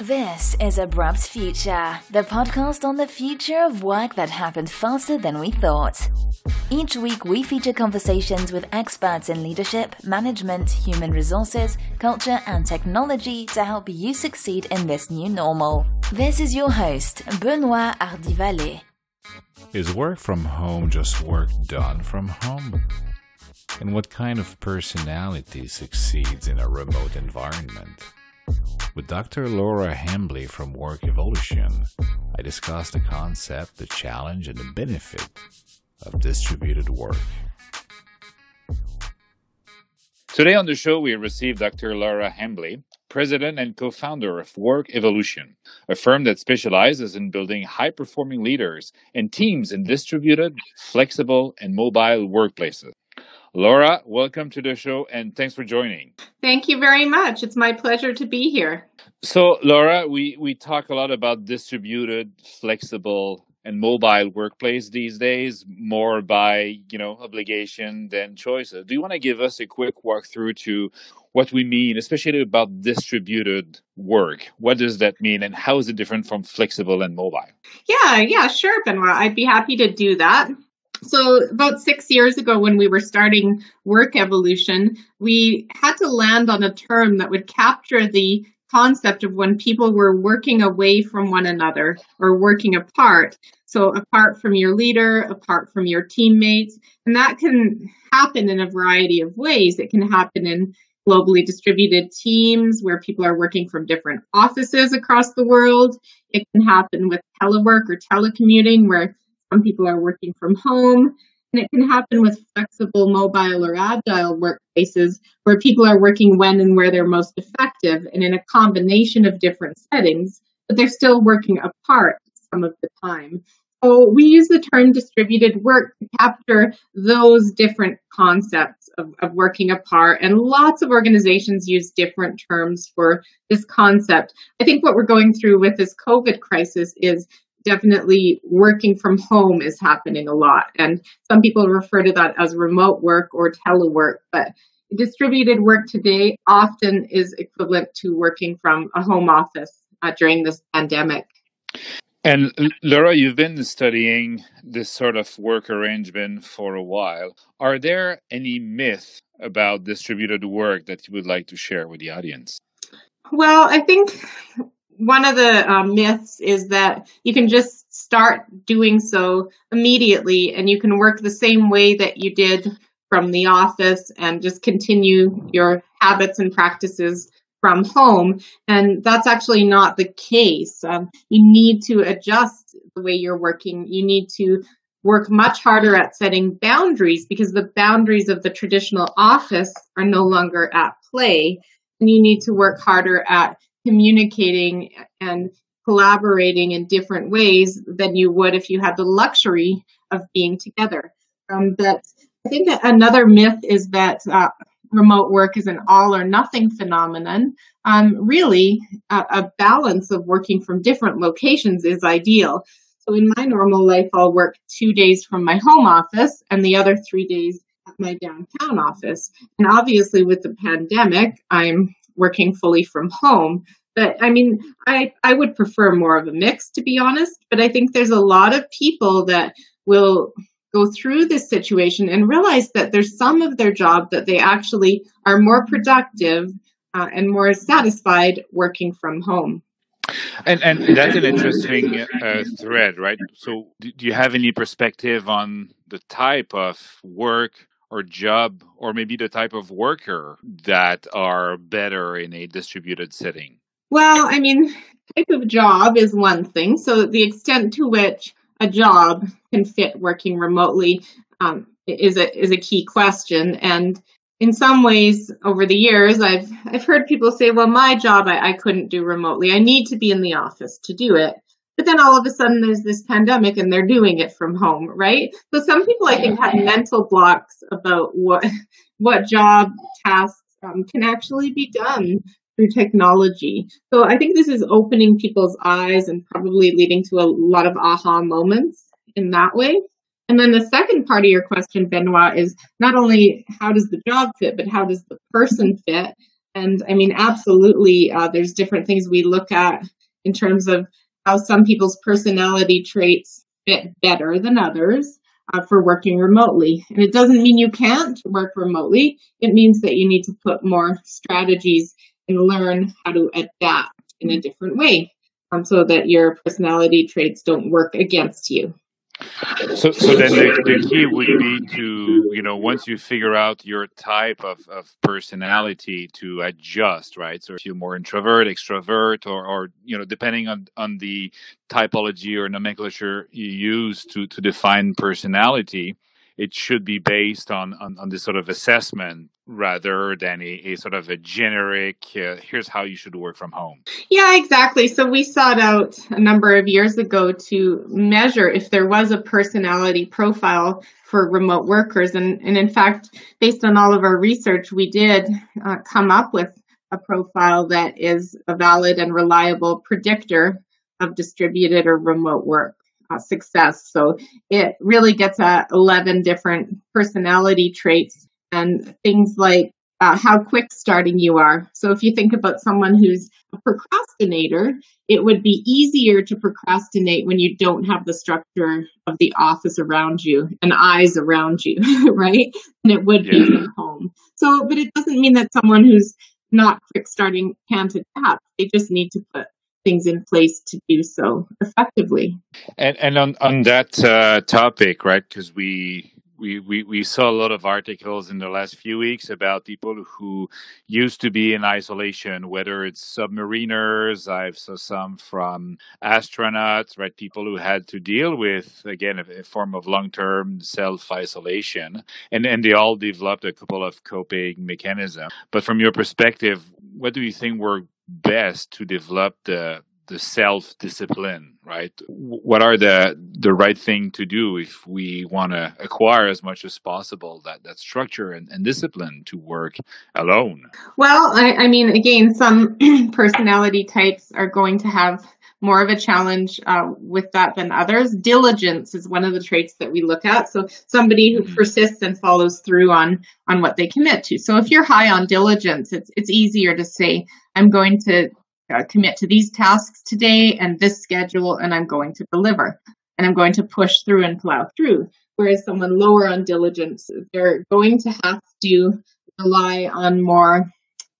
This is Abrupt Future, the podcast on the future of work that happened faster than we thought. Each week, we feature conversations with experts in leadership, management, human resources, culture, and technology to help you succeed in this new normal. This is your host, Benoit Hardy Is work from home just work done from home? And what kind of personality succeeds in a remote environment? With Dr. Laura Hambley from Work Evolution, I discussed the concept, the challenge, and the benefit of distributed work. Today on the show, we receive Dr. Laura Hambley, president and co founder of Work Evolution, a firm that specializes in building high performing leaders and teams in distributed, flexible, and mobile workplaces. Laura, welcome to the show and thanks for joining. Thank you very much. It's my pleasure to be here. So, Laura, we, we talk a lot about distributed, flexible, and mobile workplace these days, more by you know obligation than choices. Do you want to give us a quick walkthrough to what we mean, especially about distributed work? What does that mean, and how is it different from flexible and mobile? Yeah, yeah, sure, Benoit. I'd be happy to do that. So, about six years ago, when we were starting Work Evolution, we had to land on a term that would capture the concept of when people were working away from one another or working apart. So, apart from your leader, apart from your teammates. And that can happen in a variety of ways. It can happen in globally distributed teams where people are working from different offices across the world. It can happen with telework or telecommuting where some people are working from home. And it can happen with flexible, mobile, or agile workplaces where people are working when and where they're most effective and in a combination of different settings, but they're still working apart some of the time. So we use the term distributed work to capture those different concepts of, of working apart. And lots of organizations use different terms for this concept. I think what we're going through with this COVID crisis is definitely working from home is happening a lot. And some people refer to that as remote work or telework, but distributed work today often is equivalent to working from a home office uh, during this pandemic. And Laura, you've been studying this sort of work arrangement for a while. Are there any myths about distributed work that you would like to share with the audience? Well, I think one of the um, myths is that you can just start doing so immediately and you can work the same way that you did from the office and just continue your habits and practices from home. And that's actually not the case. Um, you need to adjust the way you're working. You need to work much harder at setting boundaries because the boundaries of the traditional office are no longer at play. And you need to work harder at communicating and collaborating in different ways than you would if you had the luxury of being together. Um, but I think that another myth is that uh, remote work is an all or nothing phenomenon. Um, really, a, a balance of working from different locations is ideal. So in my normal life, I'll work two days from my home office and the other three days at my downtown office. And obviously, with the pandemic, I'm working fully from home. But I mean, I, I would prefer more of a mix, to be honest. But I think there's a lot of people that will go through this situation and realize that there's some of their job that they actually are more productive uh, and more satisfied working from home. And and that's an interesting uh, thread, right? So, do you have any perspective on the type of work or job or maybe the type of worker that are better in a distributed setting? Well, I mean, type of job is one thing. So the extent to which a job can fit working remotely um, is a is a key question. And in some ways, over the years, I've I've heard people say, "Well, my job I, I couldn't do remotely. I need to be in the office to do it." But then all of a sudden there's this pandemic and they're doing it from home, right? So some people I think have mental blocks about what what job tasks um, can actually be done through technology. So I think this is opening people's eyes and probably leading to a lot of aha moments in that way. And then the second part of your question, Benoit, is not only how does the job fit, but how does the person fit? And I mean, absolutely, uh, there's different things we look at in terms of how some people's personality traits fit better than others uh, for working remotely. And it doesn't mean you can't work remotely. It means that you need to put more strategies and learn how to adapt in a different way um, so that your personality traits don't work against you. So, so then the, the key would be to, you know, once you figure out your type of, of personality to adjust, right? So if you're more introvert, extrovert, or, or, you know, depending on, on the typology or nomenclature you use to, to define personality, it should be based on, on, on this sort of assessment rather than a, a sort of a generic uh, here's how you should work from home. Yeah exactly. So we sought out a number of years ago to measure if there was a personality profile for remote workers. And, and in fact based on all of our research we did uh, come up with a profile that is a valid and reliable predictor of distributed or remote work uh, success. So it really gets at 11 different personality traits and things like uh, how quick starting you are. So if you think about someone who's a procrastinator, it would be easier to procrastinate when you don't have the structure of the office around you and eyes around you, right? And it would yeah. be at home. So, but it doesn't mean that someone who's not quick starting can't adapt. They just need to put things in place to do so effectively. And and on on that uh, topic, right? Because we. We, we, we saw a lot of articles in the last few weeks about people who used to be in isolation, whether it's submariners, I've saw some from astronauts, right? People who had to deal with, again, a, a form of long term self isolation. And, and they all developed a couple of coping mechanisms. But from your perspective, what do you think were best to develop the the self discipline right what are the the right thing to do if we want to acquire as much as possible that that structure and, and discipline to work alone well I, I mean again some personality types are going to have more of a challenge uh, with that than others. Diligence is one of the traits that we look at. So somebody who mm-hmm. persists and follows through on on what they commit to. So if you're high on diligence, it's it's easier to say I'm going to uh, commit to these tasks today and this schedule, and I'm going to deliver, and I'm going to push through and plow through. Whereas someone lower on diligence, they're going to have to rely on more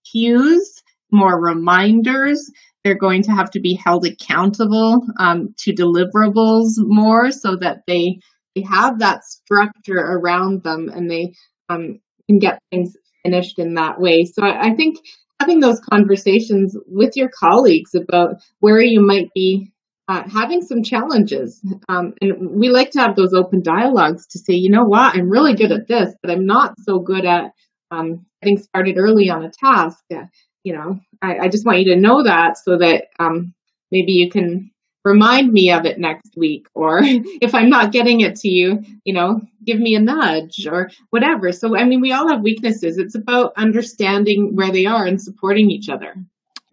cues, more reminders, they're going to have to be held accountable um, to deliverables more so that they they have that structure around them and they um, can get things finished in that way. So I, I think having those conversations with your colleagues about where you might be uh, having some challenges. Um, and we like to have those open dialogues to say, you know what, I'm really good at this, but I'm not so good at um, getting started early on a task. Uh, you know, I, I, just want you to know that so that um, maybe you can remind me of it next week. Or if I'm not getting it to you, you know, give me a nudge or whatever. So, I mean, we all have weaknesses. It's about understanding where they are and supporting each other.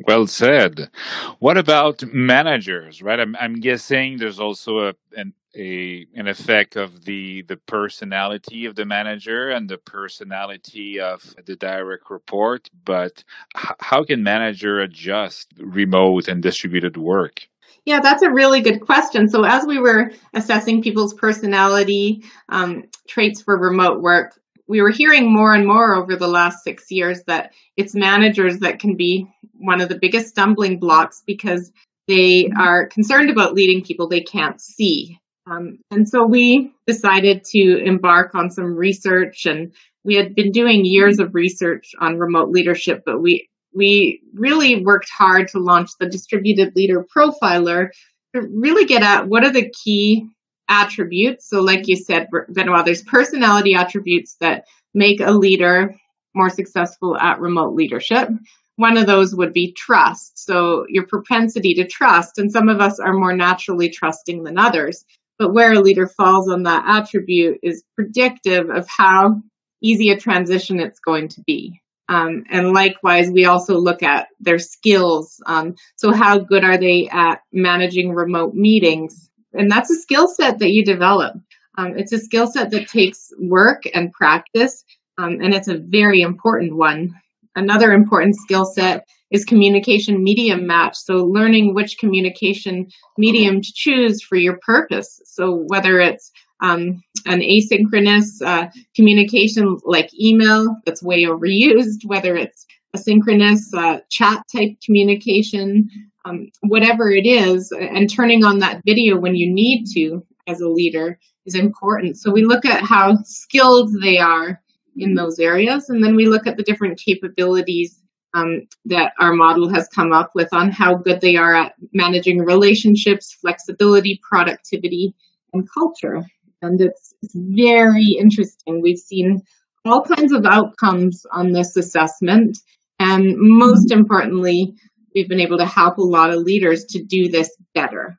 Well said. What about managers, right? I'm, I'm guessing there's also a, an a an effect of the the personality of the manager and the personality of the direct report but h- how can manager adjust remote and distributed work yeah that's a really good question. So as we were assessing people's personality um, traits for remote work we were hearing more and more over the last six years that it's managers that can be one of the biggest stumbling blocks because they are concerned about leading people they can't see. Um, and so we decided to embark on some research and we had been doing years of research on remote leadership, but we, we really worked hard to launch the distributed leader profiler to really get at what are the key attributes. So like you said, Benoit, there's personality attributes that make a leader more successful at remote leadership. One of those would be trust. So your propensity to trust, and some of us are more naturally trusting than others. But where a leader falls on that attribute is predictive of how easy a transition it's going to be. Um, and likewise, we also look at their skills. Um, so, how good are they at managing remote meetings? And that's a skill set that you develop. Um, it's a skill set that takes work and practice, um, and it's a very important one. another important skill set is communication medium match. So learning which communication medium to choose for your purpose. So whether it's um, an asynchronous uh, communication like email that's way overused, whether it's a synchronous uh, chat type communication, um, whatever it is, and turning on that video when you need to as a leader is important. So we look at how skilled they are in those areas, and then we look at the different capabilities um, that our model has come up with on how good they are at managing relationships, flexibility, productivity, and culture. And it's, it's very interesting. We've seen all kinds of outcomes on this assessment. And most importantly, we've been able to help a lot of leaders to do this better.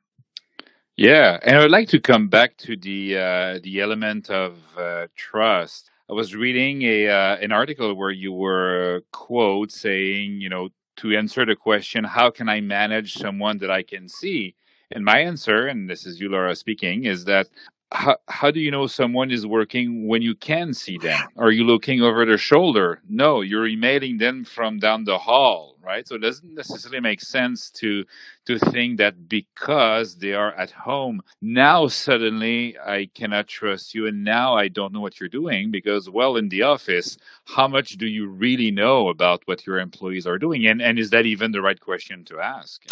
Yeah, and I would like to come back to the uh, the element of uh, trust. I was reading a uh, an article where you were quote saying, you know, to answer the question, how can I manage someone that I can see? And my answer, and this is you, Laura, speaking, is that how, how do you know someone is working when you can see them? Are you looking over their shoulder? No, you're emailing them from down the hall, right? So it doesn't necessarily make sense to to think that because they are at home, now suddenly I cannot trust you and now I don't know what you're doing because well in the office, how much do you really know about what your employees are doing? And and is that even the right question to ask?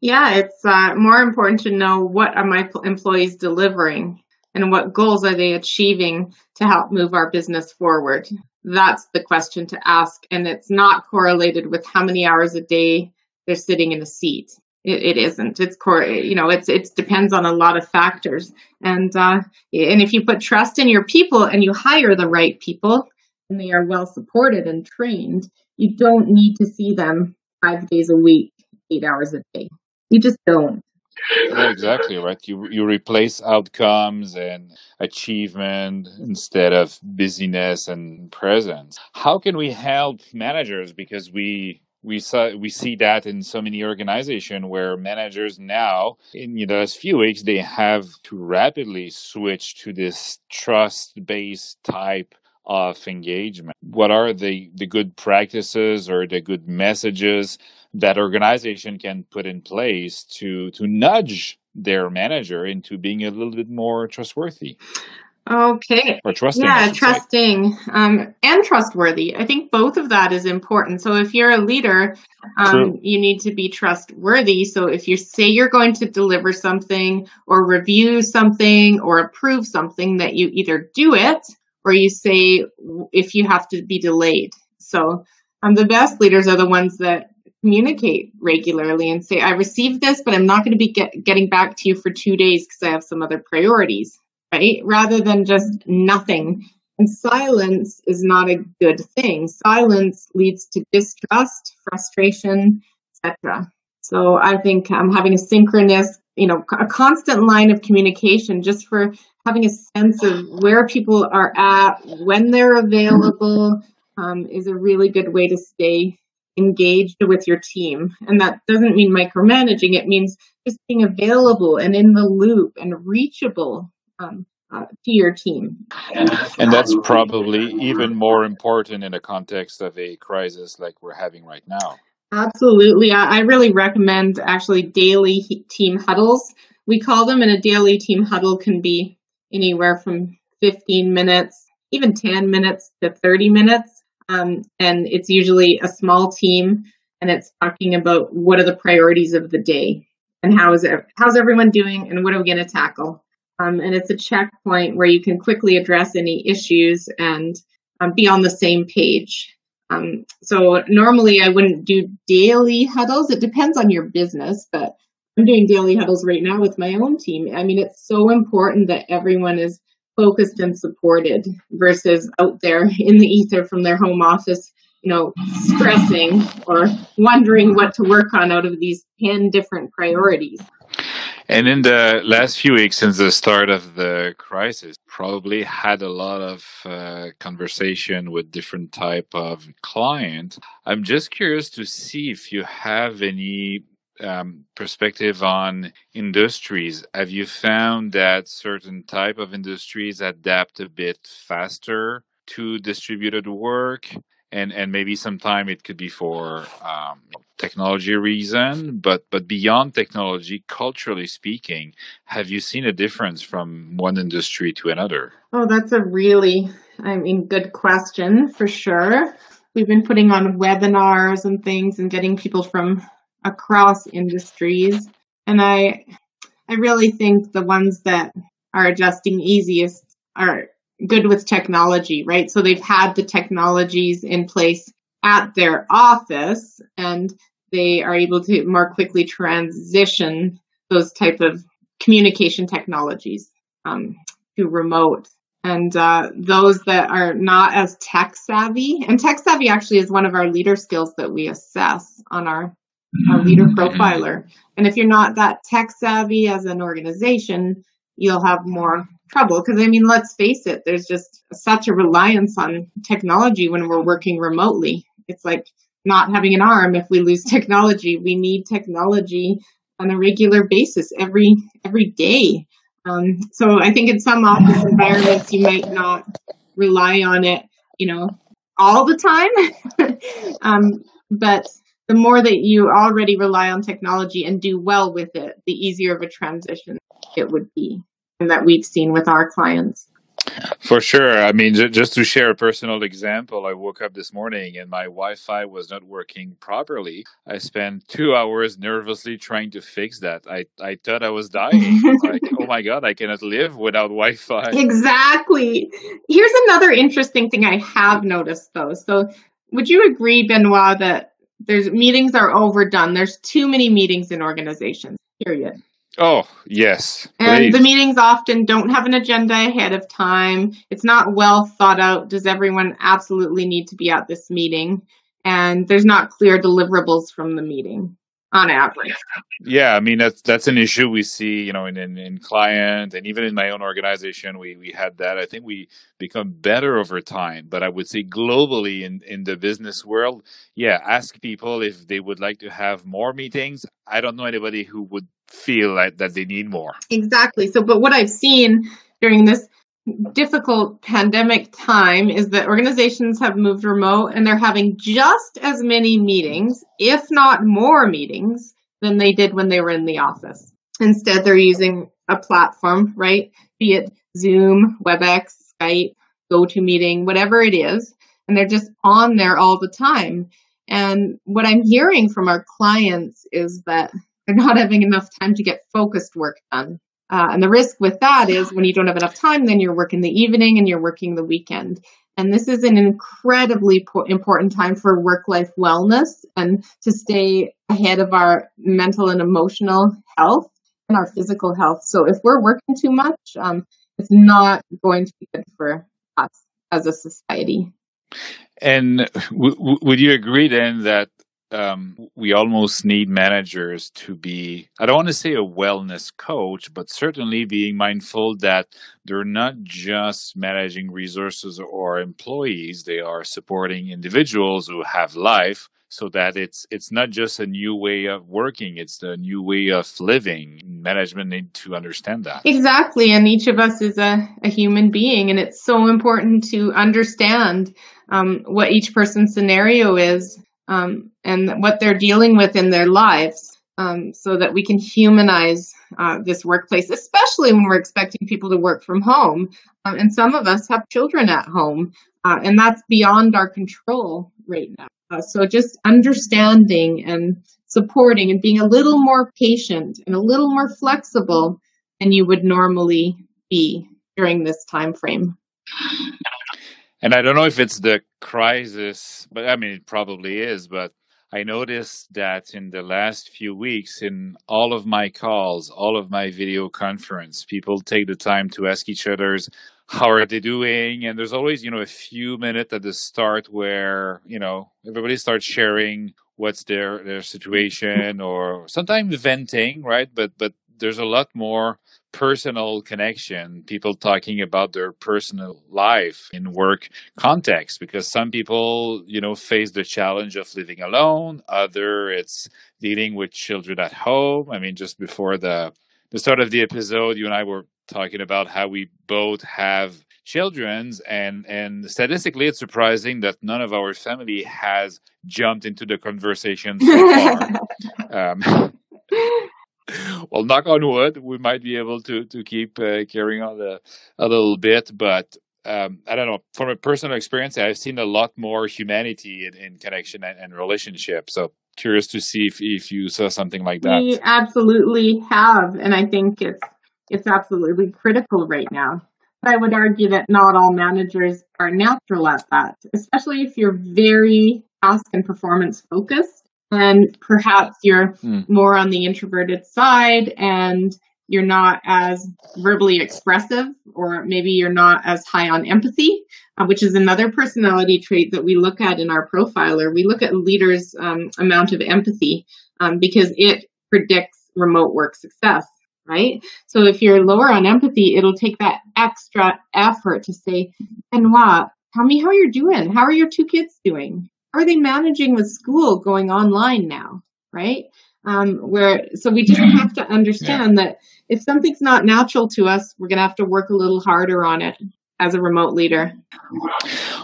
Yeah, it's uh, more important to know what are my employees delivering and what goals are they achieving to help move our business forward? That's the question to ask. And it's not correlated with how many hours a day they're sitting in a seat. It, it isn't. It's core. You know, it's it depends on a lot of factors. And uh, and if you put trust in your people and you hire the right people and they are well supported and trained, you don't need to see them five days a week, eight hours a day. You just don't. Yeah, exactly right. You you replace outcomes and achievement instead of busyness and presence. How can we help managers? Because we we saw we see that in so many organizations where managers now in the last few weeks they have to rapidly switch to this trust based type of engagement. What are the the good practices or the good messages that organization can put in place to to nudge their manager into being a little bit more trustworthy. Okay. Or trusting yeah trusting um, and trustworthy. I think both of that is important. So if you're a leader um, you need to be trustworthy. So if you say you're going to deliver something or review something or approve something that you either do it or you say if you have to be delayed. So um, the best leaders are the ones that communicate regularly and say, I received this, but I'm not going to be get, getting back to you for two days because I have some other priorities, right? Rather than just nothing. And silence is not a good thing. Silence leads to distrust, frustration, etc. So I think um, having a synchronous, you know, a constant line of communication just for having a sense of where people are at, when they're available, um, is a really good way to stay engaged with your team. And that doesn't mean micromanaging, it means just being available and in the loop and reachable um, uh, to your team. And that's probably even more important in the context of a crisis like we're having right now. Absolutely. I, I really recommend actually daily team huddles. We call them, and a daily team huddle can be anywhere from 15 minutes, even 10 minutes to 30 minutes um, and it's usually a small team, and it's talking about what are the priorities of the day and how is it, how's everyone doing, and what are we going to tackle. Um, and it's a checkpoint where you can quickly address any issues and um, be on the same page. Um, so normally I wouldn't do daily huddles. It depends on your business, but I'm doing daily huddles right now with my own team. I mean, it's so important that everyone is focused and supported versus out there in the ether from their home office, you know, stressing or wondering what to work on out of these 10 different priorities. And in the last few weeks since the start of the crisis, probably had a lot of uh, conversation with different type of client. I'm just curious to see if you have any um, perspective on industries, have you found that certain type of industries adapt a bit faster to distributed work? and and maybe sometime it could be for um, technology reason but but beyond technology culturally speaking have you seen a difference from one industry to another? Oh that's a really i mean good question for sure. We've been putting on webinars and things and getting people from across industries and i i really think the ones that are adjusting easiest are good with technology, right? So they've had the technologies in place at their office and they are able to more quickly transition those type of communication technologies um, to remote. And uh, those that are not as tech savvy, and tech savvy actually is one of our leader skills that we assess on our, our leader mm-hmm. profiler. And if you're not that tech savvy as an organization, you'll have more trouble because I mean, let's face it, there's just such a reliance on technology when we're working remotely. It's like not having an arm if we lose technology. We need technology on a regular basis every every day. Um, so I think in some office environments you might not rely on it, you know, all the time. um, but the more that you already rely on technology and do well with it, the easier of a transition it would be and that we've seen with our clients. For sure. I mean, just to share a personal example, I woke up this morning and my Wi Fi was not working properly. I spent two hours nervously trying to fix that. I, I thought I was dying. like, oh my God, I cannot live without Wi Fi. Exactly. Here's another interesting thing I have noticed though. So, would you agree, Benoit, that there's meetings are overdone? There's too many meetings in organizations, period. Oh, yes. And the meetings often don't have an agenda ahead of time. It's not well thought out. Does everyone absolutely need to be at this meeting? And there's not clear deliverables from the meeting on average. Yeah, I mean that's that's an issue we see, you know, in, in, in client and even in my own organization, we we had that. I think we become better over time, but I would say globally in in the business world, yeah, ask people if they would like to have more meetings. I don't know anybody who would feel like that they need more. Exactly. So, but what I've seen during this difficult pandemic time is that organizations have moved remote and they're having just as many meetings, if not more meetings, than they did when they were in the office. Instead, they're using a platform, right? Be it Zoom, WebEx, Skype, GoToMeeting, whatever it is. And they're just on there all the time. And what I'm hearing from our clients is that they're not having enough time to get focused work done. Uh, and the risk with that is when you don't have enough time, then you're working the evening and you're working the weekend. And this is an incredibly po- important time for work life wellness and to stay ahead of our mental and emotional health and our physical health. So if we're working too much, um, it's not going to be good for us as a society. And w- w- would you agree then that um, we almost need managers to be, I don't want to say a wellness coach, but certainly being mindful that they're not just managing resources or employees, they are supporting individuals who have life so that it's it's not just a new way of working it's a new way of living. Management need to understand that. Exactly and each of us is a, a human being and it's so important to understand um, what each person's scenario is um, and what they're dealing with in their lives um, so that we can humanize uh, this workplace, especially when we're expecting people to work from home. Um, and some of us have children at home, uh, and that's beyond our control right now. Uh, so just understanding and supporting and being a little more patient and a little more flexible than you would normally be during this time frame. And I don't know if it's the crisis, but I mean, it probably is. But I noticed that in the last few weeks, in all of my calls, all of my video conference, people take the time to ask each other's how are they doing and there's always you know a few minutes at the start where you know everybody starts sharing what's their their situation or sometimes venting right but but there's a lot more personal connection, people talking about their personal life in work context, because some people, you know, face the challenge of living alone. Other, it's dealing with children at home. I mean, just before the the start of the episode, you and I were talking about how we both have children's and and statistically it's surprising that none of our family has jumped into the conversation so far um, well knock on wood we might be able to to keep uh, carrying on a, a little bit but um, I don't know. From a personal experience, I've seen a lot more humanity in, in connection and, and relationship. So curious to see if, if you saw something like that. We absolutely have, and I think it's it's absolutely critical right now. But I would argue that not all managers are natural at that, especially if you're very task and performance focused, and perhaps you're mm. more on the introverted side and you're not as verbally expressive, or maybe you're not as high on empathy, uh, which is another personality trait that we look at in our profiler. We look at leaders' um, amount of empathy um, because it predicts remote work success, right? So if you're lower on empathy, it'll take that extra effort to say, Benoit, tell me how you're doing. How are your two kids doing? Are they managing with school going online now, right? Um, where so we just have to understand yeah. that if something's not natural to us, we're going to have to work a little harder on it as a remote leader.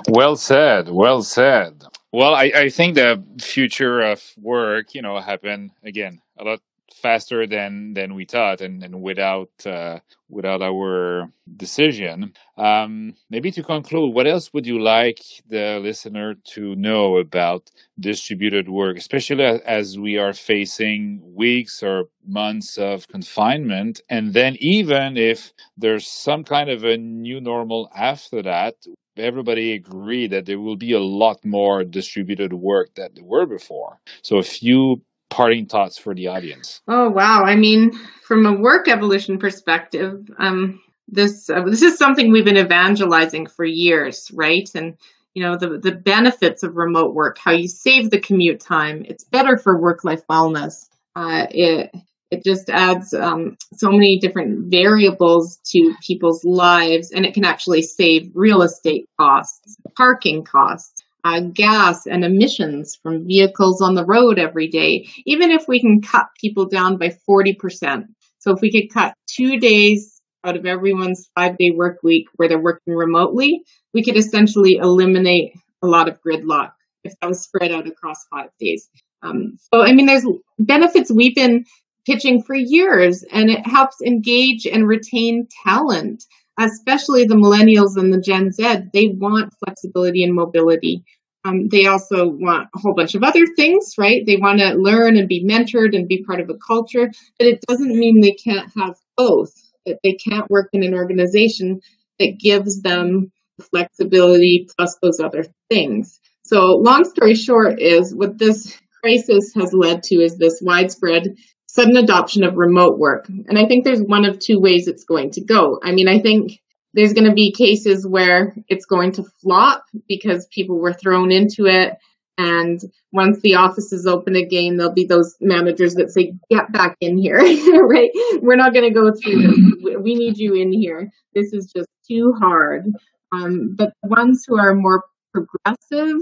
Well said. Well said. Well, I, I think the future of work, you know, happen again a lot faster than than we thought and, and without uh, without our decision. Um, maybe to conclude what else would you like the listener to know about distributed work especially as we are facing weeks or months of confinement? And then even if there's some kind of a new normal after that everybody agree that there will be a lot more distributed work than there were before. So a few parting thoughts for the audience? Oh wow! I mean, from a work evolution perspective, um, this uh, this is something we've been evangelizing for years, right? And you know the the benefits of remote work, how you save the commute time. It's better for work life wellness. Uh, it it just adds um, so many different variables to people's lives, and it can actually save real estate costs, parking costs uh, gas and emissions from vehicles on the road every day, even if we can cut people down by 40%. So if we could cut two days out of everyone's five day work week where they're working remotely, we could essentially eliminate a lot of gridlock if that was spread out across five days. Um, so, I mean, there's benefits we've been pitching for years, and it helps engage and retain talent especially the millennials and the Gen Z, they want flexibility and mobility. Um, they also want a whole bunch of other things, right? They want to learn and be mentored and be part of a culture, but it doesn't mean they can't have both. That they can't work in an organization that gives them flexibility plus those other things. So, long story short, is what this crisis has led to is this widespread sudden adoption of remote work. And I think there's one of two ways it's going to go. I mean, I think there's going to be cases where it's going to flop because people were thrown into it. And once the office is open again, there'll be those managers that say, get back in here, right? We're not going to go through this. We need you in here. This is just too hard. Um, but the ones who are more progressive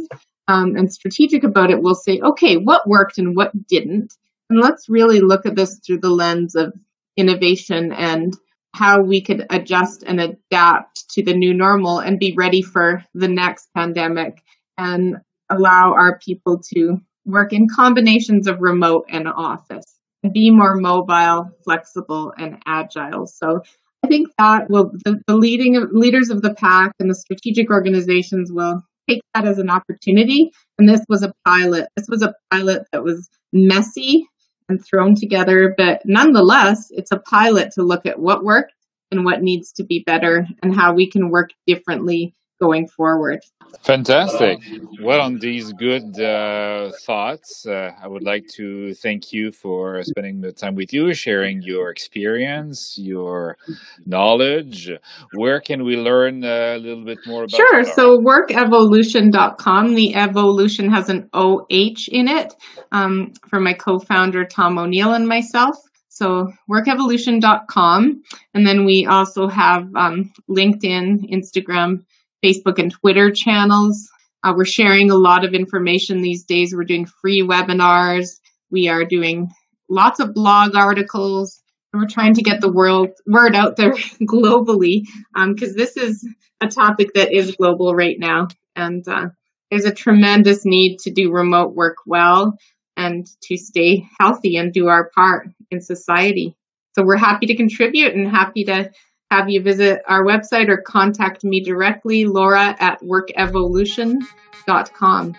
um, and strategic about it will say, okay, what worked and what didn't? And let's really look at this through the lens of innovation and how we could adjust and adapt to the new normal and be ready for the next pandemic and allow our people to work in combinations of remote and office and be more mobile, flexible, and agile. So I think that will the, the leading leaders of the pack and the strategic organizations will take that as an opportunity. And this was a pilot. This was a pilot that was messy and thrown together. But nonetheless, it's a pilot to look at what worked and what needs to be better and how we can work differently going forward. Fantastic. Well, on these good uh, thoughts, uh, I would like to thank you for spending the time with you, sharing your experience, your knowledge. Where can we learn a little bit more about Sure. So, workevohlution.com. The evolution has an OH in it um, for my co founder, Tom O'Neill, and myself. So workevohlution.com. And then we also have um, LinkedIn, Instagram, Facebook, and Twitter channels. Uh, we're sharing a lot of information these days. We're doing free webinars. We are doing lots of blog articles we're trying to get the world word out there globally because um, this is a topic that is global right now, and uh, there's a tremendous need to do remote work well and to stay healthy and do our part in society. So we're happy to contribute and happy to have you visit our website or contact me directly, Laura at workevohlution.com.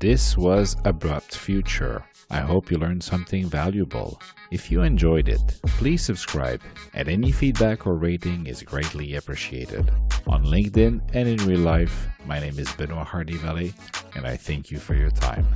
This was Abrupt Future. I hope you learned something valuable. If you enjoyed it, please subscribe, and any feedback or rating is greatly appreciated. On LinkedIn and in real life, my name is Benoit Hardy Vallée, and I thank you for your time.